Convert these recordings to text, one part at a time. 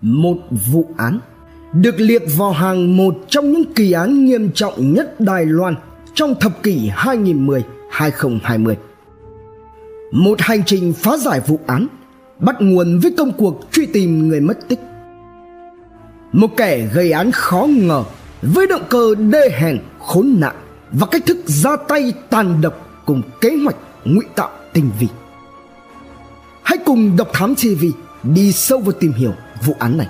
một vụ án được liệt vào hàng một trong những kỳ án nghiêm trọng nhất Đài Loan trong thập kỷ 2010-2020. Một hành trình phá giải vụ án, bắt nguồn với công cuộc truy tìm người mất tích. Một kẻ gây án khó ngờ với động cơ đê hèn, khốn nạn và cách thức ra tay tàn độc cùng kế hoạch ngụy tạo tinh vi. Hãy cùng Độc Thám TV đi sâu vào tìm hiểu vụ án này.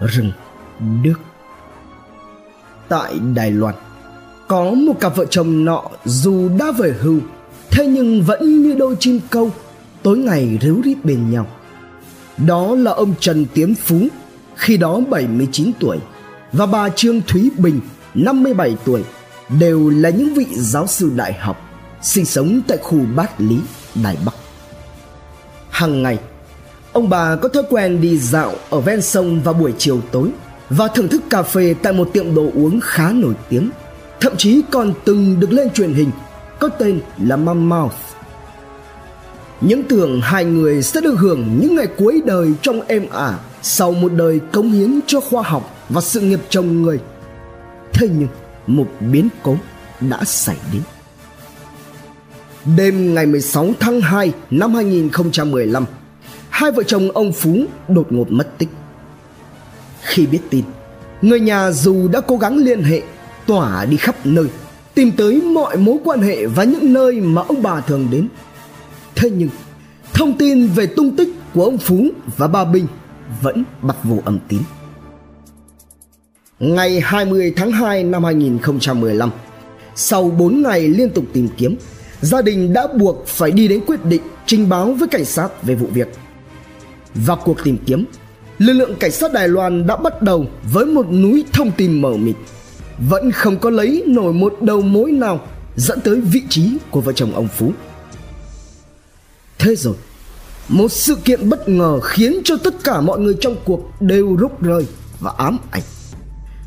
Rừng Đức Tại Đài Loan Có một cặp vợ chồng nọ dù đã về hưu Thế nhưng vẫn như đôi chim câu Tối ngày ríu rít bên nhau. Đó là ông Trần Tiến Phú Khi đó 79 tuổi Và bà Trương Thúy Bình 57 tuổi Đều là những vị giáo sư đại học Sinh sống tại khu Bát Lý, Đài Bắc. Hằng ngày Ông bà có thói quen đi dạo ở ven sông vào buổi chiều tối và thưởng thức cà phê tại một tiệm đồ uống khá nổi tiếng, thậm chí còn từng được lên truyền hình có tên là Monmouth. Những tưởng hai người sẽ được hưởng những ngày cuối đời trong êm ả sau một đời cống hiến cho khoa học và sự nghiệp chồng người. Thế nhưng một biến cố đã xảy đến. Đêm ngày 16 tháng 2 năm 2015, hai vợ chồng ông Phú đột ngột mất tích. Khi biết tin, người nhà dù đã cố gắng liên hệ, tỏa đi khắp nơi, tìm tới mọi mối quan hệ và những nơi mà ông bà thường đến. Thế nhưng, thông tin về tung tích của ông Phú và bà Bình vẫn bặt vô âm tín. Ngày 20 tháng 2 năm 2015, sau 4 ngày liên tục tìm kiếm, gia đình đã buộc phải đi đến quyết định trình báo với cảnh sát về vụ việc. Và cuộc tìm kiếm, lực lượng cảnh sát Đài Loan đã bắt đầu với một núi thông tin mờ mịt. Vẫn không có lấy nổi một đầu mối nào dẫn tới vị trí của vợ chồng ông Phú. Thế rồi, một sự kiện bất ngờ khiến cho tất cả mọi người trong cuộc đều rúc rơi và ám ảnh.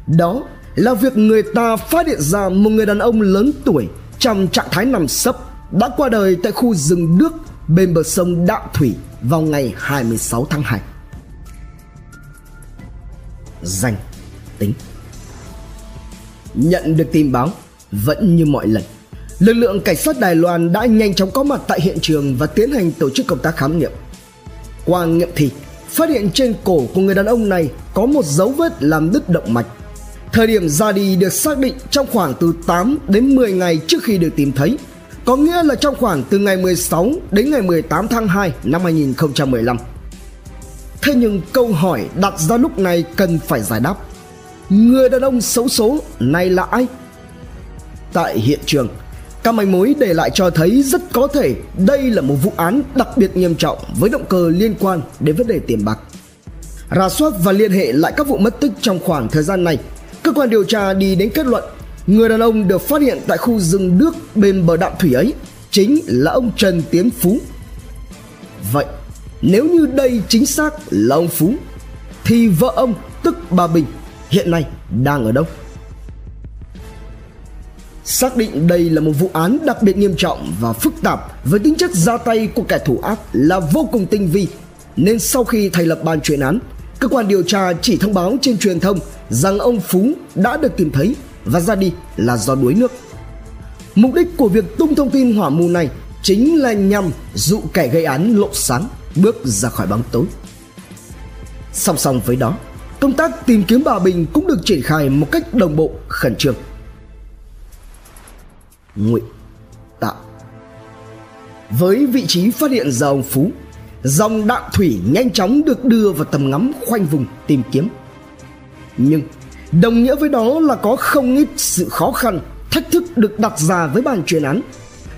Đó là việc người ta phát hiện ra một người đàn ông lớn tuổi trong trạng thái nằm sấp đã qua đời tại khu rừng nước bên bờ sông Đạo Thủy vào ngày 26 tháng 2. Danh tính Nhận được tin báo, vẫn như mọi lần, lực lượng cảnh sát Đài Loan đã nhanh chóng có mặt tại hiện trường và tiến hành tổ chức công tác khám nghiệm. Qua nghiệm thì, phát hiện trên cổ của người đàn ông này có một dấu vết làm đứt động mạch. Thời điểm ra đi được xác định trong khoảng từ 8 đến 10 ngày trước khi được tìm thấy – có nghĩa là trong khoảng từ ngày 16 đến ngày 18 tháng 2 năm 2015. Thế nhưng câu hỏi đặt ra lúc này cần phải giải đáp. Người đàn ông xấu số này là ai? Tại hiện trường, các manh mối để lại cho thấy rất có thể đây là một vụ án đặc biệt nghiêm trọng với động cơ liên quan đến vấn đề tiền bạc. Rà soát và liên hệ lại các vụ mất tích trong khoảng thời gian này, cơ quan điều tra đi đến kết luận Người đàn ông được phát hiện tại khu rừng nước bên bờ đạm thủy ấy chính là ông Trần Tiến Phú. Vậy, nếu như đây chính xác là ông Phú, thì vợ ông tức bà Bình hiện nay đang ở đâu? Xác định đây là một vụ án đặc biệt nghiêm trọng và phức tạp với tính chất ra tay của kẻ thủ ác là vô cùng tinh vi nên sau khi thành lập ban chuyên án, cơ quan điều tra chỉ thông báo trên truyền thông rằng ông Phú đã được tìm thấy và ra đi là do đuối nước. Mục đích của việc tung thông tin hỏa mù này chính là nhằm dụ kẻ gây án lộ sáng bước ra khỏi bóng tối. Song song với đó, công tác tìm kiếm bà Bình cũng được triển khai một cách đồng bộ khẩn trương. Ngụy tạo với vị trí phát hiện ra ông Phú, dòng đạm thủy nhanh chóng được đưa vào tầm ngắm khoanh vùng tìm kiếm. Nhưng Đồng nghĩa với đó là có không ít sự khó khăn, thách thức được đặt ra với ban chuyên án.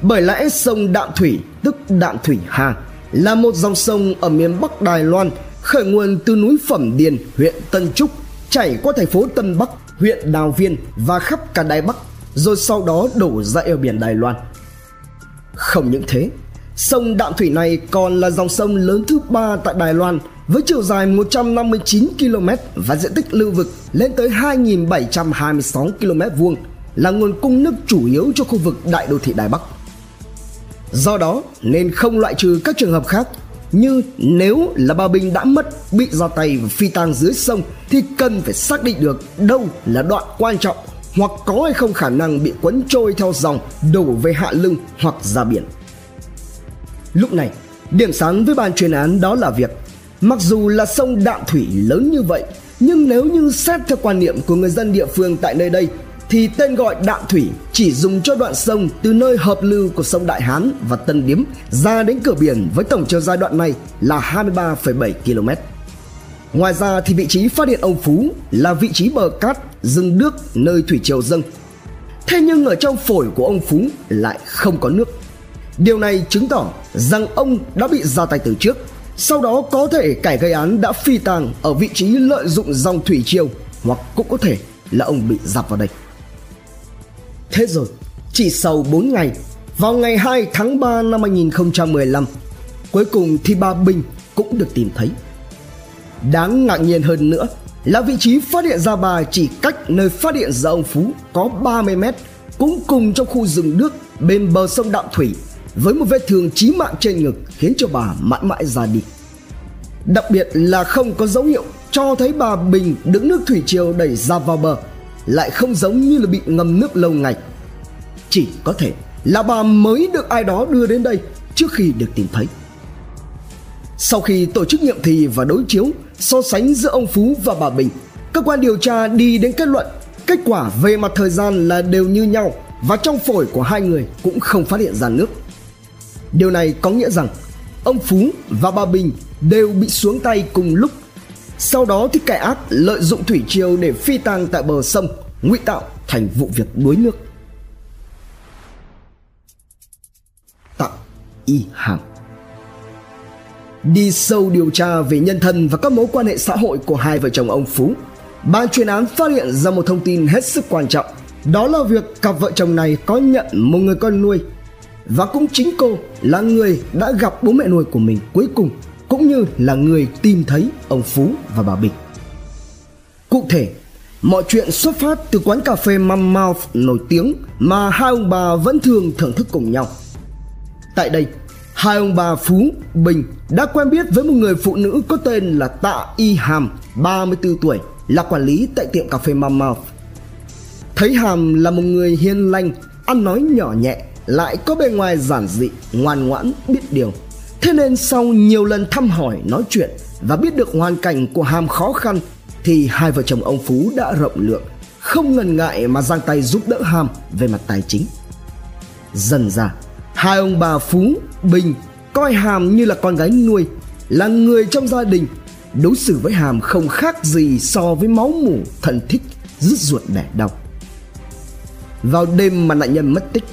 Bởi lẽ sông Đạm Thủy, tức Đạm Thủy Hà, là một dòng sông ở miền Bắc Đài Loan, khởi nguồn từ núi Phẩm Điền, huyện Tân Trúc, chảy qua thành phố Tân Bắc, huyện Đào Viên và khắp cả Đài Bắc, rồi sau đó đổ ra eo biển Đài Loan. Không những thế, sông Đạm Thủy này còn là dòng sông lớn thứ ba tại Đài Loan với chiều dài 159 km và diện tích lưu vực lên tới 2.726 km vuông là nguồn cung nước chủ yếu cho khu vực đại đô thị Đài Bắc. Do đó nên không loại trừ các trường hợp khác như nếu là bà Bình đã mất bị ra tay và phi tang dưới sông thì cần phải xác định được đâu là đoạn quan trọng hoặc có hay không khả năng bị cuốn trôi theo dòng đổ về hạ lưng hoặc ra biển. Lúc này, điểm sáng với ban chuyên án đó là việc mặc dù là sông Đạm Thủy lớn như vậy nhưng nếu như xét theo quan niệm của người dân địa phương tại nơi đây thì tên gọi Đạm Thủy chỉ dùng cho đoạn sông từ nơi hợp lưu của sông Đại Hán và Tân Điếm ra đến cửa biển với tổng chiều dài đoạn này là 23,7 km. Ngoài ra thì vị trí phát hiện ông Phú là vị trí bờ cát rừng nước nơi thủy triều dâng. Thế nhưng ở trong phổi của ông Phú lại không có nước. Điều này chứng tỏ rằng ông đã bị ra tay từ trước. Sau đó có thể kẻ gây án đã phi tàng ở vị trí lợi dụng dòng thủy triều hoặc cũng có thể là ông bị dạp vào đây. Thế rồi, chỉ sau 4 ngày, vào ngày 2 tháng 3 năm 2015, cuối cùng thì bà Bình cũng được tìm thấy. Đáng ngạc nhiên hơn nữa là vị trí phát hiện ra bà chỉ cách nơi phát hiện ra ông Phú có 30 mét, cũng cùng trong khu rừng nước bên bờ sông Đạm Thủy với một vết thương chí mạng trên ngực khiến cho bà mãi mãi ra đi. Đặc biệt là không có dấu hiệu cho thấy bà Bình đứng nước thủy triều đẩy ra vào bờ lại không giống như là bị ngâm nước lâu ngày. Chỉ có thể là bà mới được ai đó đưa đến đây trước khi được tìm thấy. Sau khi tổ chức nghiệm thì và đối chiếu so sánh giữa ông Phú và bà Bình, cơ quan điều tra đi đến kết luận kết quả về mặt thời gian là đều như nhau và trong phổi của hai người cũng không phát hiện ra nước. Điều này có nghĩa rằng ông Phú và bà Bình đều bị xuống tay cùng lúc sau đó thì kẻ ác lợi dụng thủy triều để phi tang tại bờ sông, ngụy tạo thành vụ việc đuối nước. Tặng Y Hàng Đi sâu điều tra về nhân thân và các mối quan hệ xã hội của hai vợ chồng ông Phú, ban chuyên án phát hiện ra một thông tin hết sức quan trọng. Đó là việc cặp vợ chồng này có nhận một người con nuôi và cũng chính cô là người đã gặp bố mẹ nuôi của mình cuối cùng cũng như là người tìm thấy ông Phú và bà Bình. Cụ thể, mọi chuyện xuất phát từ quán cà phê Mum Mouth nổi tiếng mà hai ông bà vẫn thường thưởng thức cùng nhau. Tại đây, hai ông bà Phú, Bình đã quen biết với một người phụ nữ có tên là Tạ Y Hàm, 34 tuổi, là quản lý tại tiệm cà phê Mum Mouth. Thấy Hàm là một người hiền lành, ăn nói nhỏ nhẹ, lại có bề ngoài giản dị, ngoan ngoãn, biết điều – Thế nên sau nhiều lần thăm hỏi nói chuyện và biết được hoàn cảnh của Hàm khó khăn thì hai vợ chồng ông Phú đã rộng lượng, không ngần ngại mà giang tay giúp đỡ Hàm về mặt tài chính. Dần ra, hai ông bà Phú, Bình coi Hàm như là con gái nuôi, là người trong gia đình, đối xử với Hàm không khác gì so với máu mủ thân thích rứt ruột đẻ đau. Vào đêm mà nạn nhân mất tích,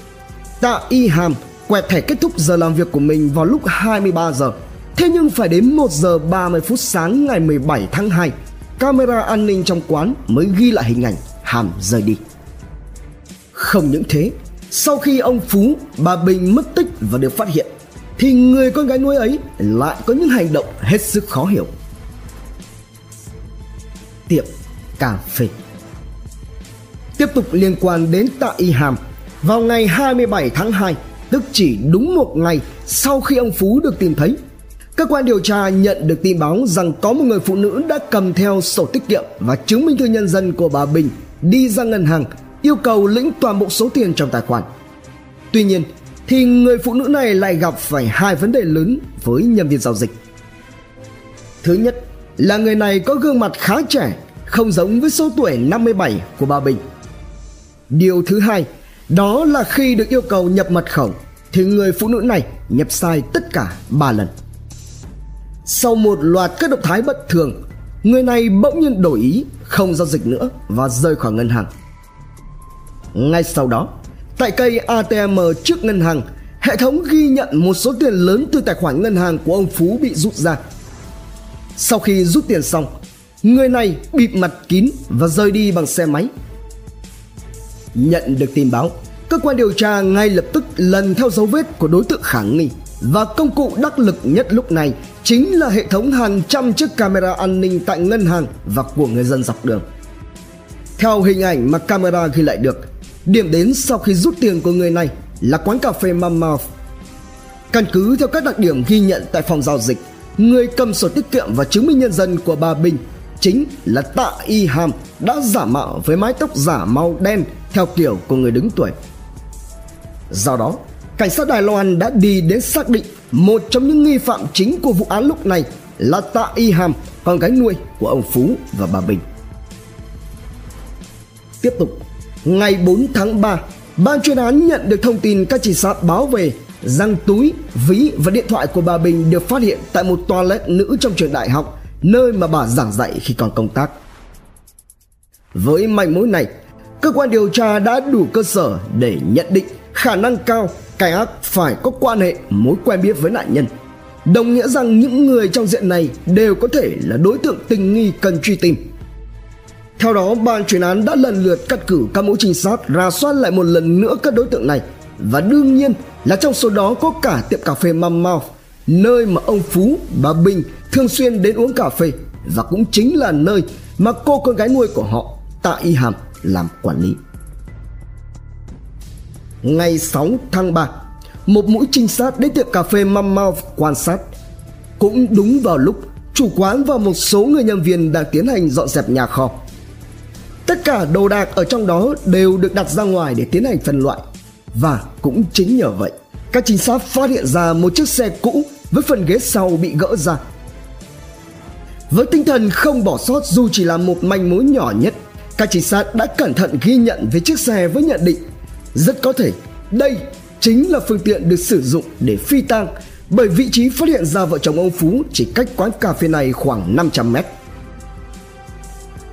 Tạ Y Hàm quẹt thẻ kết thúc giờ làm việc của mình vào lúc 23 giờ. Thế nhưng phải đến 1 giờ 30 phút sáng ngày 17 tháng 2, camera an ninh trong quán mới ghi lại hình ảnh Hàm rời đi. Không những thế, sau khi ông Phú, bà Bình mất tích và được phát hiện, thì người con gái nuôi ấy lại có những hành động hết sức khó hiểu. Tiệm cà phê Tiếp tục liên quan đến Tạ Y Hàm, vào ngày 27 tháng 2, tức chỉ đúng một ngày sau khi ông Phú được tìm thấy. Cơ quan điều tra nhận được tin báo rằng có một người phụ nữ đã cầm theo sổ tiết kiệm và chứng minh thư nhân dân của bà Bình đi ra ngân hàng yêu cầu lĩnh toàn bộ số tiền trong tài khoản. Tuy nhiên, thì người phụ nữ này lại gặp phải hai vấn đề lớn với nhân viên giao dịch. Thứ nhất là người này có gương mặt khá trẻ, không giống với số tuổi 57 của bà Bình. Điều thứ hai đó là khi được yêu cầu nhập mật khẩu thì người phụ nữ này nhập sai tất cả 3 lần. Sau một loạt các động thái bất thường, người này bỗng nhiên đổi ý, không giao dịch nữa và rời khỏi ngân hàng. Ngay sau đó, tại cây ATM trước ngân hàng, hệ thống ghi nhận một số tiền lớn từ tài khoản ngân hàng của ông Phú bị rút ra. Sau khi rút tiền xong, người này bịt mặt kín và rời đi bằng xe máy Nhận được tin báo, cơ quan điều tra ngay lập tức lần theo dấu vết của đối tượng khả nghi và công cụ đắc lực nhất lúc này chính là hệ thống hàng trăm chiếc camera an ninh tại ngân hàng và của người dân dọc đường. Theo hình ảnh mà camera ghi lại được, điểm đến sau khi rút tiền của người này là quán cà phê Mama. Căn cứ theo các đặc điểm ghi nhận tại phòng giao dịch, người cầm sổ tiết kiệm và chứng minh nhân dân của bà Bình chính là Tạ Y Hàm đã giả mạo với mái tóc giả màu đen theo kiểu của người đứng tuổi. Do đó, cảnh sát Đài Loan đã đi đến xác định một trong những nghi phạm chính của vụ án lúc này là Tạ Y Hàm, con gái nuôi của ông Phú và bà Bình. Tiếp tục, ngày 4 tháng 3, ban chuyên án nhận được thông tin các trinh sát báo về rằng túi, ví và điện thoại của bà Bình được phát hiện tại một toilet nữ trong trường đại học, nơi mà bà giảng dạy khi còn công tác. Với manh mối này, cơ quan điều tra đã đủ cơ sở để nhận định khả năng cao kẻ ác phải có quan hệ mối quen biết với nạn nhân. Đồng nghĩa rằng những người trong diện này đều có thể là đối tượng tình nghi cần truy tìm. Theo đó ban chuyên án đã lần lượt cắt cử các mũi trinh sát ra soát lại một lần nữa các đối tượng này. Và đương nhiên là trong số đó có cả tiệm cà phê Mom Mouth nơi mà ông Phú, bà Bình thường xuyên đến uống cà phê và cũng chính là nơi mà cô con gái nuôi của họ Tạ Y Hàm làm quản lý. Ngày 6 tháng 3, một mũi trinh sát đến tiệm cà phê Mom Mouth quan sát. Cũng đúng vào lúc chủ quán và một số người nhân viên đang tiến hành dọn dẹp nhà kho. Tất cả đồ đạc ở trong đó đều được đặt ra ngoài để tiến hành phân loại. Và cũng chính nhờ vậy, các trinh sát phát hiện ra một chiếc xe cũ với phần ghế sau bị gỡ ra. Với tinh thần không bỏ sót dù chỉ là một manh mối nhỏ nhất, các trinh sát đã cẩn thận ghi nhận về chiếc xe với nhận định rất có thể đây chính là phương tiện được sử dụng để phi tang bởi vị trí phát hiện ra vợ chồng ông Phú chỉ cách quán cà phê này khoảng 500 mét.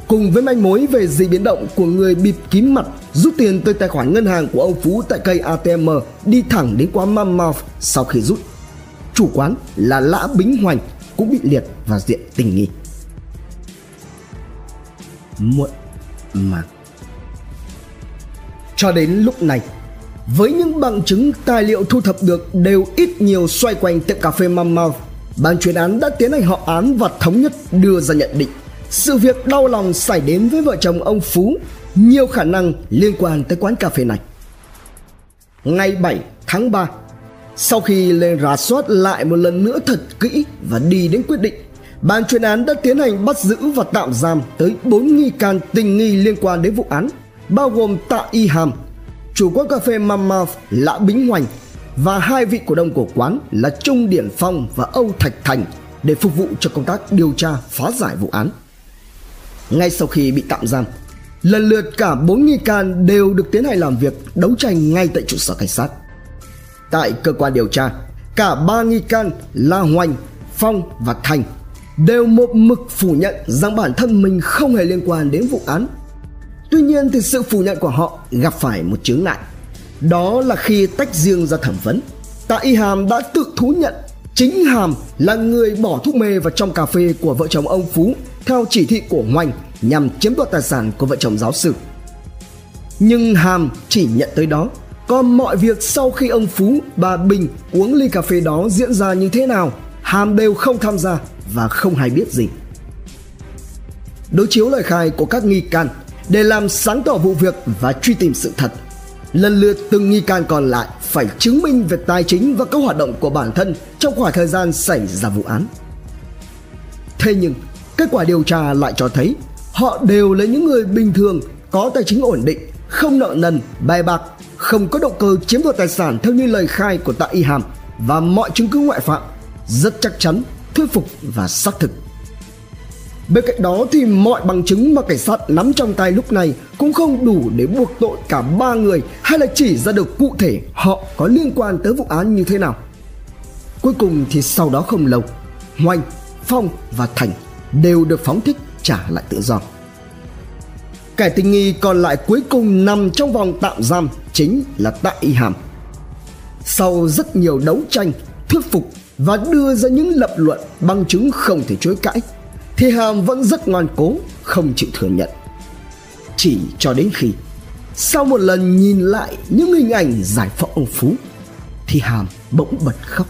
Cùng với manh mối về di biến động của người bịt kín mặt rút tiền từ tài khoản ngân hàng của ông Phú tại cây ATM đi thẳng đến quán Mammoth sau khi rút. Chủ quán là Lã Bính Hoành cũng bị liệt và diện tình nghi. Muộn mà. cho đến lúc này với những bằng chứng tài liệu thu thập được đều ít nhiều xoay quanh tiệm cà phê Mom Mouth, ban chuyên án đã tiến hành họ án và thống nhất đưa ra nhận định sự việc đau lòng xảy đến với vợ chồng ông Phú nhiều khả năng liên quan tới quán cà phê này. Ngày 7 tháng 3, sau khi lên rà soát lại một lần nữa thật kỹ và đi đến quyết định, ban chuyên án đã tiến hành bắt giữ và tạm giam tới 4 nghi can tình nghi liên quan đến vụ án bao gồm Tạ Y Hàm, chủ quán cà phê Mama, Lã Bính Hoành và hai vị cổ đông của quán là Trung Điển Phong và Âu Thạch Thành để phục vụ cho công tác điều tra phá giải vụ án. Ngay sau khi bị tạm giam, lần lượt cả bốn nghi can đều được tiến hành làm việc đấu tranh ngay tại trụ sở cảnh sát. Tại cơ quan điều tra, cả ba nghi can là Hoành, Phong và Thành đều một mực phủ nhận rằng bản thân mình không hề liên quan đến vụ án Tuy nhiên thì sự phủ nhận của họ gặp phải một chướng ngại. Đó là khi tách riêng ra thẩm vấn, Tạ Y Hàm đã tự thú nhận chính Hàm là người bỏ thuốc mê vào trong cà phê của vợ chồng ông Phú theo chỉ thị của Hoành nhằm chiếm đoạt tài sản của vợ chồng giáo sư. Nhưng Hàm chỉ nhận tới đó, còn mọi việc sau khi ông Phú, bà Bình uống ly cà phê đó diễn ra như thế nào, Hàm đều không tham gia và không hay biết gì. Đối chiếu lời khai của các nghi can, để làm sáng tỏ vụ việc và truy tìm sự thật. Lần lượt từng nghi can còn lại phải chứng minh về tài chính và các hoạt động của bản thân trong khoảng thời gian xảy ra vụ án. Thế nhưng, kết quả điều tra lại cho thấy họ đều là những người bình thường, có tài chính ổn định, không nợ nần, bài bạc, không có động cơ chiếm đoạt tài sản theo như lời khai của Tạ Y Hàm và mọi chứng cứ ngoại phạm rất chắc chắn, thuyết phục và xác thực. Bên cạnh đó thì mọi bằng chứng mà cảnh sát nắm trong tay lúc này cũng không đủ để buộc tội cả ba người hay là chỉ ra được cụ thể họ có liên quan tới vụ án như thế nào. Cuối cùng thì sau đó không lâu, Hoành, Phong và Thành đều được phóng thích trả lại tự do. Kẻ tình nghi còn lại cuối cùng nằm trong vòng tạm giam chính là Tạ Y Hàm. Sau rất nhiều đấu tranh, thuyết phục và đưa ra những lập luận bằng chứng không thể chối cãi thì Hàm vẫn rất ngoan cố không chịu thừa nhận. Chỉ cho đến khi sau một lần nhìn lại những hình ảnh giải phẫu ông Phú thì Hàm bỗng bật khóc.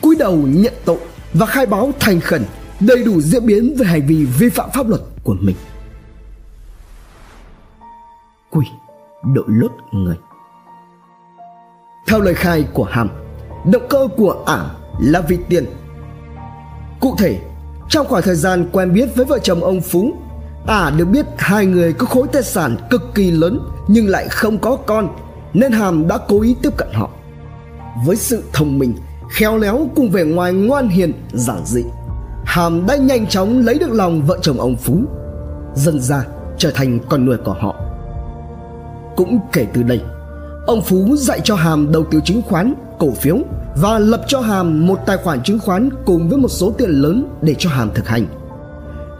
cúi đầu nhận tội và khai báo thành khẩn đầy đủ diễn biến về hành vi vi phạm pháp luật của mình. Đội lốt người. Theo lời khai của Hàm, Động cơ của ả là vì tiền. Cụ thể Trong khoảng thời gian quen biết với vợ chồng ông Phú Ả được biết hai người có khối tài sản cực kỳ lớn Nhưng lại không có con Nên Hàm đã cố ý tiếp cận họ. Với sự thông minh Khéo léo cùng vẻ ngoài ngoan hiền giản dị Hàm đã nhanh chóng lấy được lòng vợ chồng ông Phú Dần ra trở thành con nuôi của họ. Cũng kể từ đây Ông Phú dạy cho Hàm đầu tư chứng khoán, cổ phiếu và lập cho Hàm một tài khoản chứng khoán cùng với một số tiền lớn để cho Hàm thực hành.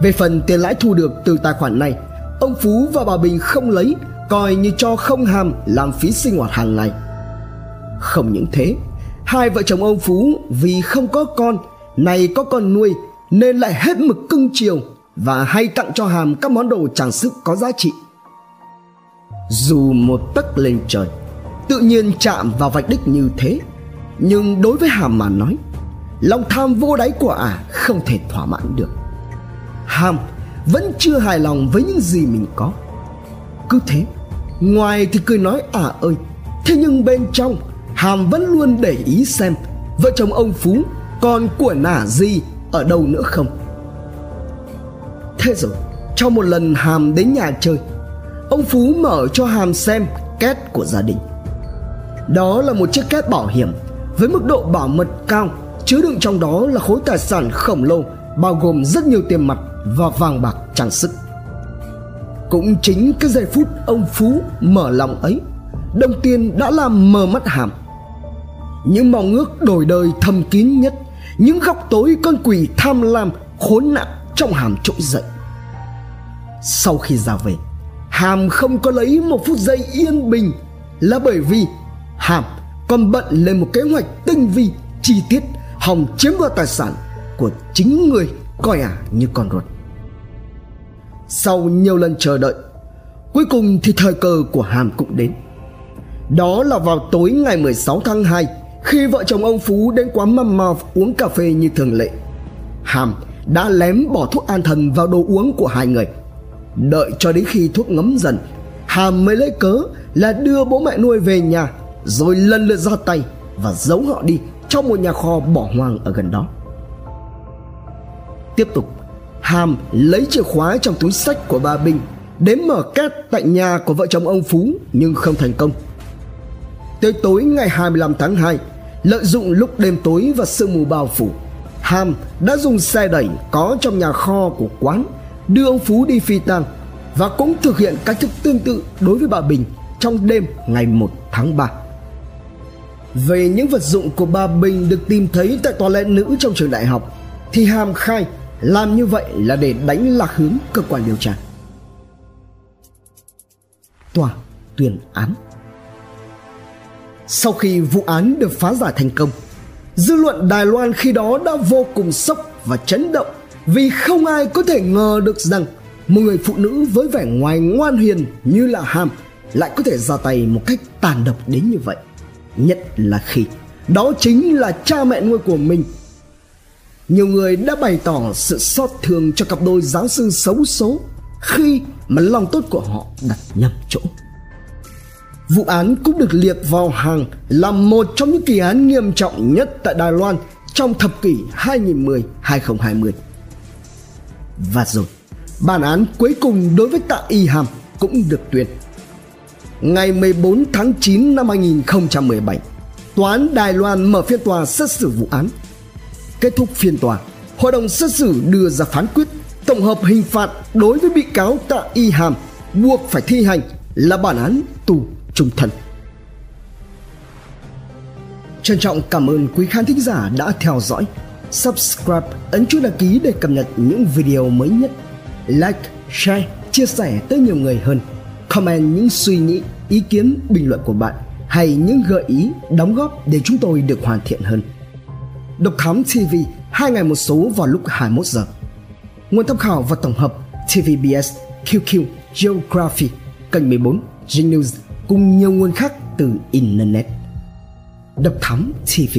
Về phần tiền lãi thu được từ tài khoản này, ông Phú và bà Bình không lấy, coi như cho không Hàm làm phí sinh hoạt hàng ngày. Không những thế, hai vợ chồng ông Phú vì không có con, này có con nuôi nên lại hết mực cưng chiều và hay tặng cho Hàm các món đồ trang sức có giá trị. Dù một tấc lên trời, tự nhiên chạm vào vạch đích như thế. Nhưng đối với hàm mà nói lòng tham vô đáy của ả à không thể thỏa mãn được. Hàm vẫn chưa hài lòng với những gì mình có. Cứ thế ngoài thì cười nói ả à ơi thế nhưng bên trong hàm vẫn luôn để ý xem vợ chồng ông phú còn của nả gì ở đâu nữa không? Thế rồi trong một lần hàm đến nhà chơi ông phú mở cho hàm xem két của gia đình. Đó là một chiếc két bảo hiểm với mức độ bảo mật cao, chứa đựng trong đó là khối tài sản khổng lồ, bao gồm rất nhiều tiền mặt và vàng bạc trang sức. Cũng chính cái giây phút ông phú mở lòng ấy, đồng tiền đã làm mờ mắt hàm. Những mong ước đổi đời thầm kín nhất, những góc tối con quỷ tham lam khốn nạn trong hàm trỗi dậy. Sau khi ra về hàm không có lấy một phút giây yên bình là bởi vì hàm còn bận lên một kế hoạch tinh vi, chi tiết, hòng chiếm đoạt tài sản của chính người coi ả à như con ruột sau nhiều lần chờ đợi, cuối cùng thì thời cơ của hàm cũng đến đó là vào tối ngày 16 tháng 2 khi vợ chồng ông Phú đến quán Mama uống cà phê như thường lệ. Hàm đã lém bỏ thuốc an thần vào đồ uống của hai người. Đợi cho đến khi thuốc ngấm dần, Hàm mới lấy cớ là đưa bố mẹ nuôi về nhà rồi lần lượt ra tay và giấu họ đi trong một nhà kho bỏ hoang ở gần đó. Tiếp tục hàm lấy chìa khóa trong túi sách của bà bình đến mở két tại nhà của vợ chồng ông phú nhưng không thành công. Tới tối ngày 25 tháng 2 lợi dụng lúc đêm tối và sương mù bao phủ hàm đã dùng xe đẩy có trong nhà kho của quán đưa ông phú đi phi tang và cũng thực hiện cách thức tương tự đối với bà bình trong đêm ngày 1 tháng 3 về những vật dụng của bà Bình được tìm thấy tại toilet nữ trong trường đại học thì Hàm khai làm như vậy là để đánh lạc hướng cơ quan điều tra. Tòa tuyên án Sau khi vụ án được phá giải thành công, dư luận Đài Loan khi đó đã vô cùng sốc và chấn động vì không ai có thể ngờ được rằng một người phụ nữ với vẻ ngoài ngoan hiền như là Hàm lại có thể ra tay một cách tàn độc đến như vậy. Nhất là khi đó chính là cha mẹ nuôi của mình. Nhiều người đã bày tỏ sự xót thương cho cặp đôi giáo sư xấu số khi mà lòng tốt của họ đặt nhầm chỗ. Vụ án cũng được liệt vào hàng là một trong những kỳ án nghiêm trọng nhất tại Đài Loan trong thập kỷ 2010-2020. Và rồi, bản án cuối cùng đối với Tạ Y Hàm cũng được tuyên ngày 14 tháng 9 năm 2017, Tòa án Đài Loan mở phiên tòa xét xử vụ án. Kết thúc phiên tòa, hội đồng xét xử đưa ra phán quyết tổng hợp hình phạt đối với bị cáo Tạ Y Hàm buộc phải thi hành là bản án tù trung thân. Trân trọng cảm ơn quý khán thính giả đã theo dõi. Subscribe, ấn chuông đăng ký để cập nhật những video mới nhất. Like, share, chia sẻ tới nhiều người hơn comment những suy nghĩ, ý kiến, bình luận của bạn hay những gợi ý, đóng góp để chúng tôi được hoàn thiện hơn. Độc Thám TV hai ngày một số vào lúc 21 giờ. Nguồn tham khảo và tổng hợp TVBS, QQ, Geography, kênh 14, Gnews cùng nhiều nguồn khác từ Internet. Độc Thám TV